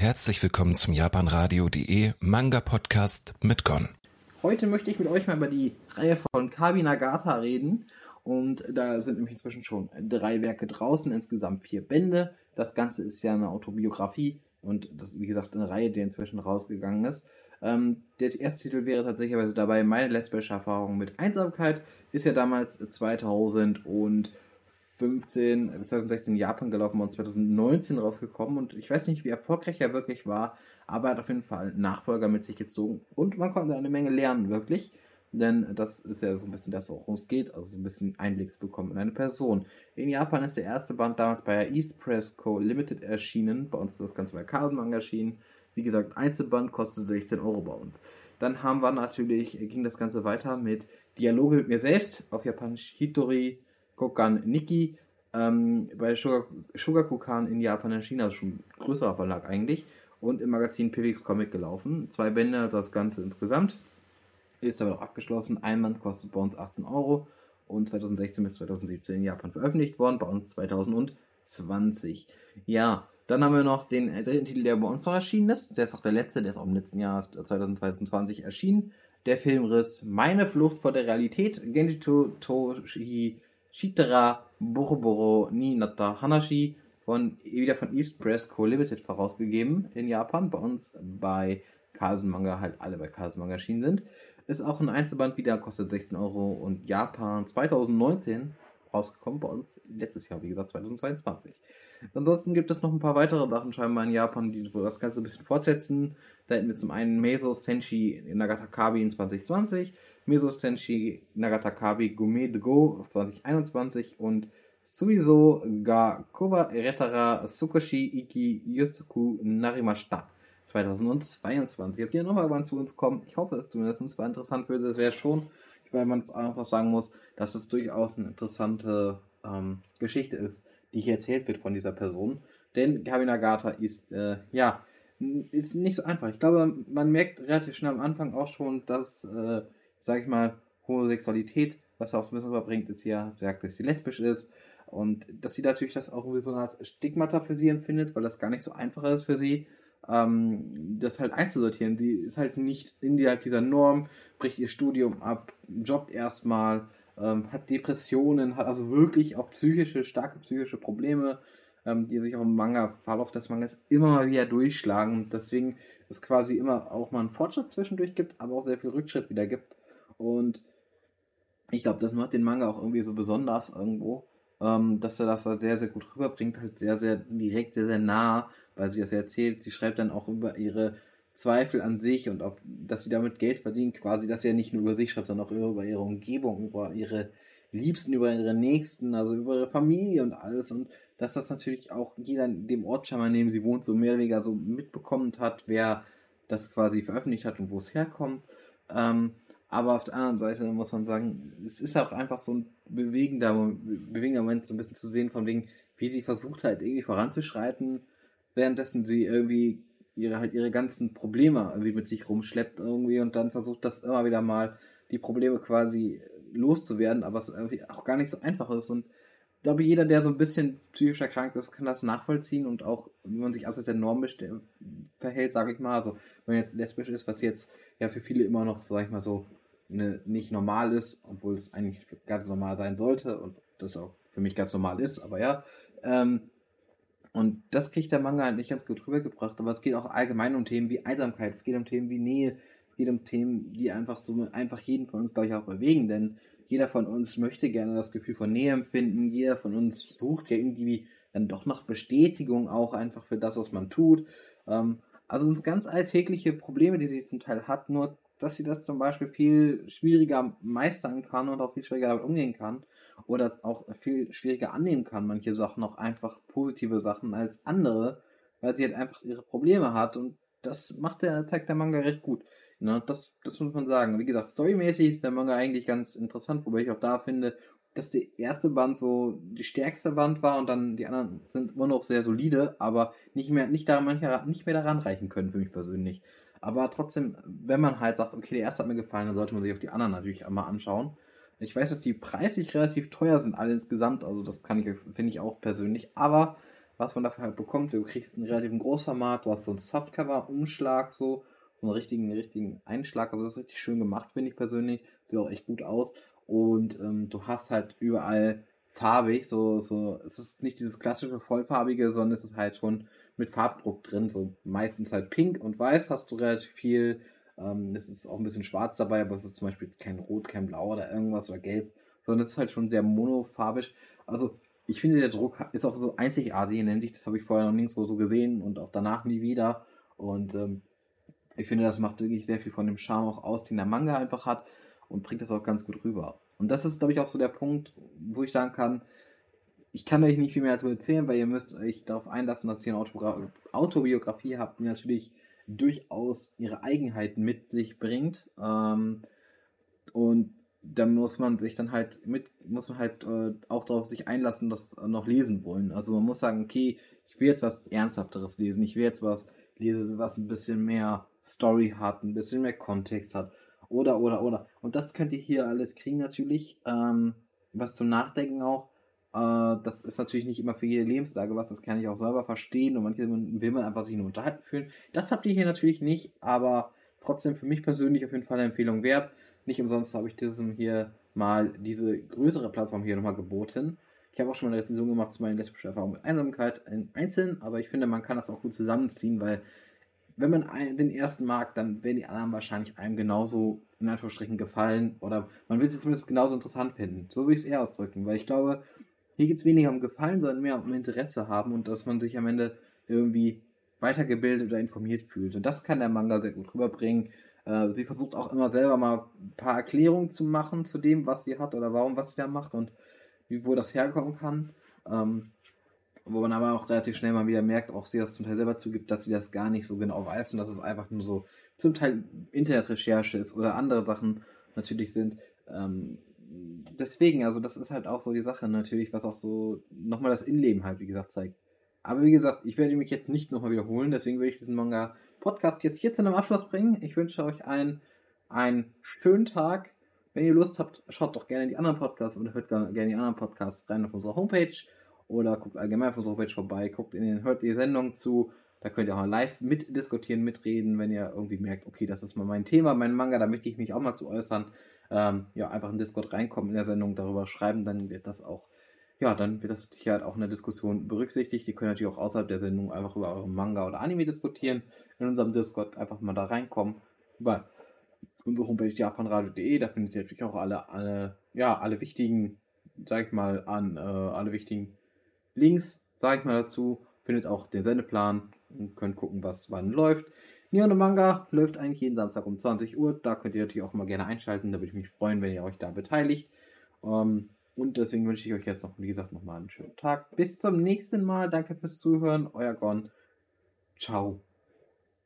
Herzlich willkommen zum japanradio.de Manga Podcast mit Gon. Heute möchte ich mit euch mal über die Reihe von Kabi Nagata reden. Und da sind nämlich inzwischen schon drei Werke draußen, insgesamt vier Bände. Das Ganze ist ja eine Autobiografie und das ist, wie gesagt, eine Reihe, die inzwischen rausgegangen ist. Ähm, der erste Titel wäre tatsächlich dabei Meine lesbische Erfahrung mit Einsamkeit. Ist ja damals 2015, 2016 in Japan gelaufen und 2019 rausgekommen. Und ich weiß nicht, wie erfolgreich er wirklich war, aber er hat auf jeden Fall Nachfolger mit sich gezogen. Und man konnte eine Menge lernen, wirklich. Denn das ist ja so ein bisschen das, worum es geht, also so ein bisschen Einblick bekommen in eine Person. In Japan ist der erste Band damals bei East Press Co. Limited erschienen. Bei uns ist das Ganze bei Carlsmang erschienen. Wie gesagt, Einzelband kostet 16 Euro bei uns. Dann haben wir natürlich, ging das Ganze weiter mit Dialoge mit mir selbst, auf Japanisch Hitori Kokan Nikki, ähm, bei Shogakukan in Japan erschienen, also schon ein größerer Verlag eigentlich, und im Magazin Pivix Comic gelaufen. Zwei Bände, das Ganze insgesamt. Ist aber noch abgeschlossen. Ein Band kostet bei uns 18 Euro und 2016 bis 2017 in Japan veröffentlicht worden, bei uns 2020. Ja, dann haben wir noch den dritten Titel, der bei uns noch erschienen ist. Der ist auch der letzte, der ist auch im letzten Jahr 2022 erschienen. Der Filmriss Meine Flucht vor der Realität, Genjito Toshi Shitara Boroboro ni Nata Hanashi von wieder von East Press Co. Limited vorausgegeben in Japan. Bei uns bei Carlsen Manga halt alle bei Carlsen Manga erschienen sind. Ist auch ein Einzelband wieder, kostet 16 Euro und Japan 2019 rausgekommen, bei uns letztes Jahr, wie gesagt, 2022. Ansonsten gibt es noch ein paar weitere Sachen scheinbar in Japan, die das Ganze ein bisschen fortsetzen. Da hätten wir zum einen Meso Senshi Nagatakabi in 2020, Meso Senshi Nagatakabi Gume de Go 2021 und Suizo ga Koba Retara Sukoshi Iki Yusuku Narimashita 2022. Ob die nochmal irgendwann zu uns kommen, ich hoffe es zumindest, war interessant würde, das wäre schon, weil man es einfach sagen muss, dass es durchaus eine interessante ähm, Geschichte ist die hier erzählt wird von dieser Person. Denn Kabinagata ist, äh, ja, ist nicht so einfach. Ich glaube, man merkt relativ schnell am Anfang auch schon, dass, äh, sag ich mal, Homosexualität, was er ein bisschen überbringt, ist ja, sagt, dass sie lesbisch ist. Und dass sie natürlich das auch irgendwie so eine Art Stigmata für sie empfindet, weil das gar nicht so einfach ist für sie, ähm, das halt einzusortieren. Sie ist halt nicht in dieser Norm, bricht ihr Studium ab, jobbt erstmal, ähm, hat Depressionen, hat also wirklich auch psychische, starke psychische Probleme, ähm, die sich auch im Manga, Verlauf des Mangas immer mal wieder durchschlagen. Und deswegen es quasi immer auch mal einen Fortschritt zwischendurch gibt, aber auch sehr viel Rückschritt wieder gibt. Und ich glaube, das macht den Manga auch irgendwie so besonders irgendwo, ähm, dass er das halt sehr, sehr gut rüberbringt, halt sehr, sehr direkt, sehr, sehr nah, weil sie das erzählt. Sie schreibt dann auch über ihre Zweifel an sich und auch, dass sie damit Geld verdient, quasi, dass sie ja nicht nur über sich schreibt, sondern auch über ihre Umgebung, über ihre Liebsten, über ihre Nächsten, also über ihre Familie und alles und dass das natürlich auch jeder in dem Ort scheinbar, in dem sie wohnt, so mehr oder weniger so mitbekommen hat, wer das quasi veröffentlicht hat und wo es herkommt. Ähm, aber auf der anderen Seite muss man sagen, es ist auch einfach so ein bewegender, bewegender Moment, so ein bisschen zu sehen, von wegen, wie sie versucht halt irgendwie voranzuschreiten, währenddessen sie irgendwie ihre halt ihre ganzen Probleme irgendwie mit sich rumschleppt irgendwie und dann versucht das immer wieder mal die Probleme quasi loszuwerden, aber es irgendwie auch gar nicht so einfach ist. Und ich glaube, jeder, der so ein bisschen psychisch erkrankt ist, kann das nachvollziehen und auch, wenn man sich außerhalb der Norm verhält, sage ich mal, also wenn man jetzt lesbisch ist, was jetzt ja für viele immer noch, sag ich mal so, eine, nicht normal ist, obwohl es eigentlich ganz normal sein sollte und das auch für mich ganz normal ist, aber ja, ähm, und das kriegt der Manga halt nicht ganz gut rübergebracht, aber es geht auch allgemein um Themen wie Einsamkeit, es geht um Themen wie Nähe, es geht um Themen, die einfach so einfach jeden von uns, glaube ich, auch bewegen, denn jeder von uns möchte gerne das Gefühl von Nähe empfinden, jeder von uns sucht ja irgendwie dann doch noch Bestätigung auch einfach für das, was man tut. Ähm, also sind ganz alltägliche Probleme, die sie zum Teil hat, nur dass sie das zum Beispiel viel schwieriger meistern kann und auch viel schwieriger damit umgehen kann oder auch viel schwieriger annehmen kann, manche Sachen auch einfach positive Sachen als andere, weil sie halt einfach ihre Probleme hat und das macht der, zeigt der Manga recht gut. Ne, das, das muss man sagen. Wie gesagt, storymäßig ist der Manga eigentlich ganz interessant, wobei ich auch da finde, dass der erste Band so die stärkste Band war und dann die anderen sind immer noch sehr solide, aber nicht mehr, nicht daran, manche nicht mehr daran reichen können für mich persönlich. Aber trotzdem, wenn man halt sagt, okay, der erste hat mir gefallen, dann sollte man sich auch die anderen natürlich einmal anschauen. Ich weiß, dass die preislich relativ teuer sind, alle insgesamt. Also das kann ich, finde ich auch persönlich. Aber was man dafür halt bekommt. Du kriegst einen relativ Großformat, du hast so einen Softcover-Umschlag, so, so einen richtigen, richtigen Einschlag. Also das ist richtig schön gemacht, finde ich persönlich. Sieht auch echt gut aus. Und ähm, du hast halt überall farbig, so, so, es ist nicht dieses klassische vollfarbige, sondern es ist halt schon mit Farbdruck drin, so meistens halt pink und weiß hast du relativ viel. Ähm, es ist auch ein bisschen schwarz dabei, aber es ist zum Beispiel kein Rot, kein Blau oder irgendwas oder Gelb, sondern es ist halt schon sehr monofarbig. Also ich finde, der Druck ist auch so einzigartig in der Hinsicht, das habe ich vorher noch nirgendwo so gesehen und auch danach nie wieder. Und ähm, ich finde, das macht wirklich sehr viel von dem Charme auch aus, den der Manga einfach hat und bringt das auch ganz gut rüber. Und das ist, glaube ich, auch so der Punkt, wo ich sagen kann, ich kann euch nicht viel mehr dazu erzählen, weil ihr müsst euch darauf einlassen, dass ihr eine Autobiografie habt, die natürlich durchaus ihre Eigenheiten mit sich bringt. Ähm, und da muss man sich dann halt mit, muss man halt äh, auch darauf sich einlassen, das noch lesen wollen. Also man muss sagen, okay, ich will jetzt was Ernsthafteres lesen, ich will jetzt was lesen, was ein bisschen mehr Story hat, ein bisschen mehr Kontext hat. Oder, oder, oder. Und das könnt ihr hier alles kriegen natürlich. Ähm, was zum Nachdenken auch. Äh, das ist natürlich nicht immer für jede Lebenslage was, das kann ich auch selber verstehen. Und manche will man einfach sich nur unterhalten fühlen. Das habt ihr hier natürlich nicht, aber trotzdem für mich persönlich auf jeden Fall eine Empfehlung wert. Nicht umsonst habe ich diesem hier mal diese größere Plattform hier nochmal geboten. Ich habe auch schon mal eine Rezension gemacht zu meinen lesbischen Erfahrungen mit Einsamkeit einzeln, aber ich finde, man kann das auch gut zusammenziehen, weil wenn man einen, den ersten mag, dann werden die anderen wahrscheinlich einem genauso in Anführungsstrichen gefallen oder man will sie zumindest genauso interessant finden. So würde ich es eher ausdrücken, weil ich glaube, hier geht es weniger um Gefallen, sondern mehr um Interesse haben und dass man sich am Ende irgendwie weitergebildet oder informiert fühlt. Und das kann der Manga sehr gut rüberbringen. Äh, sie versucht auch immer selber mal ein paar Erklärungen zu machen zu dem, was sie hat oder warum, was sie da macht und wie, wo das herkommen kann. Ähm, wo man aber auch relativ schnell mal wieder merkt, auch sie das zum Teil selber zugibt, dass sie das gar nicht so genau weiß und dass es einfach nur so zum Teil Internetrecherche ist oder andere Sachen natürlich sind. Ähm, deswegen, also das ist halt auch so die Sache natürlich, was auch so nochmal das Innenleben halt, wie gesagt, zeigt. Aber wie gesagt, ich werde mich jetzt nicht nochmal wiederholen, deswegen würde ich diesen Manga-Podcast jetzt hier zu einem Abschluss bringen. Ich wünsche euch einen, einen schönen Tag. Wenn ihr Lust habt, schaut doch gerne in die anderen Podcasts oder hört gerne die anderen Podcasts rein auf unserer Homepage oder guckt allgemein auf unserer Homepage vorbei, guckt in den, hört die Sendung zu. Da könnt ihr auch live mitdiskutieren, mitreden, wenn ihr irgendwie merkt, okay, das ist mal mein Thema, mein Manga, da möchte ich mich auch mal zu äußern. Ähm, ja, einfach in Discord reinkommen in der Sendung, darüber schreiben, dann wird das auch, ja, dann wird das sicher auch in der Diskussion berücksichtigt. Ihr könnt natürlich auch außerhalb der Sendung einfach über euren Manga oder Anime diskutieren. In unserem Discord einfach mal da reinkommen. Über unsere Homepage japanradio.de, da findet ihr natürlich auch alle, alle, ja, alle wichtigen, sag ich mal, an, äh, alle wichtigen Links, sage ich mal dazu, findet auch den Sendeplan und könnt gucken, was wann läuft. Neon Manga läuft eigentlich jeden Samstag um 20 Uhr. Da könnt ihr natürlich auch mal gerne einschalten. Da würde ich mich freuen, wenn ihr euch da beteiligt. Ähm, und deswegen wünsche ich euch jetzt noch, wie gesagt, nochmal einen schönen Tag. Bis zum nächsten Mal. Danke fürs Zuhören. Euer Gon. Ciao.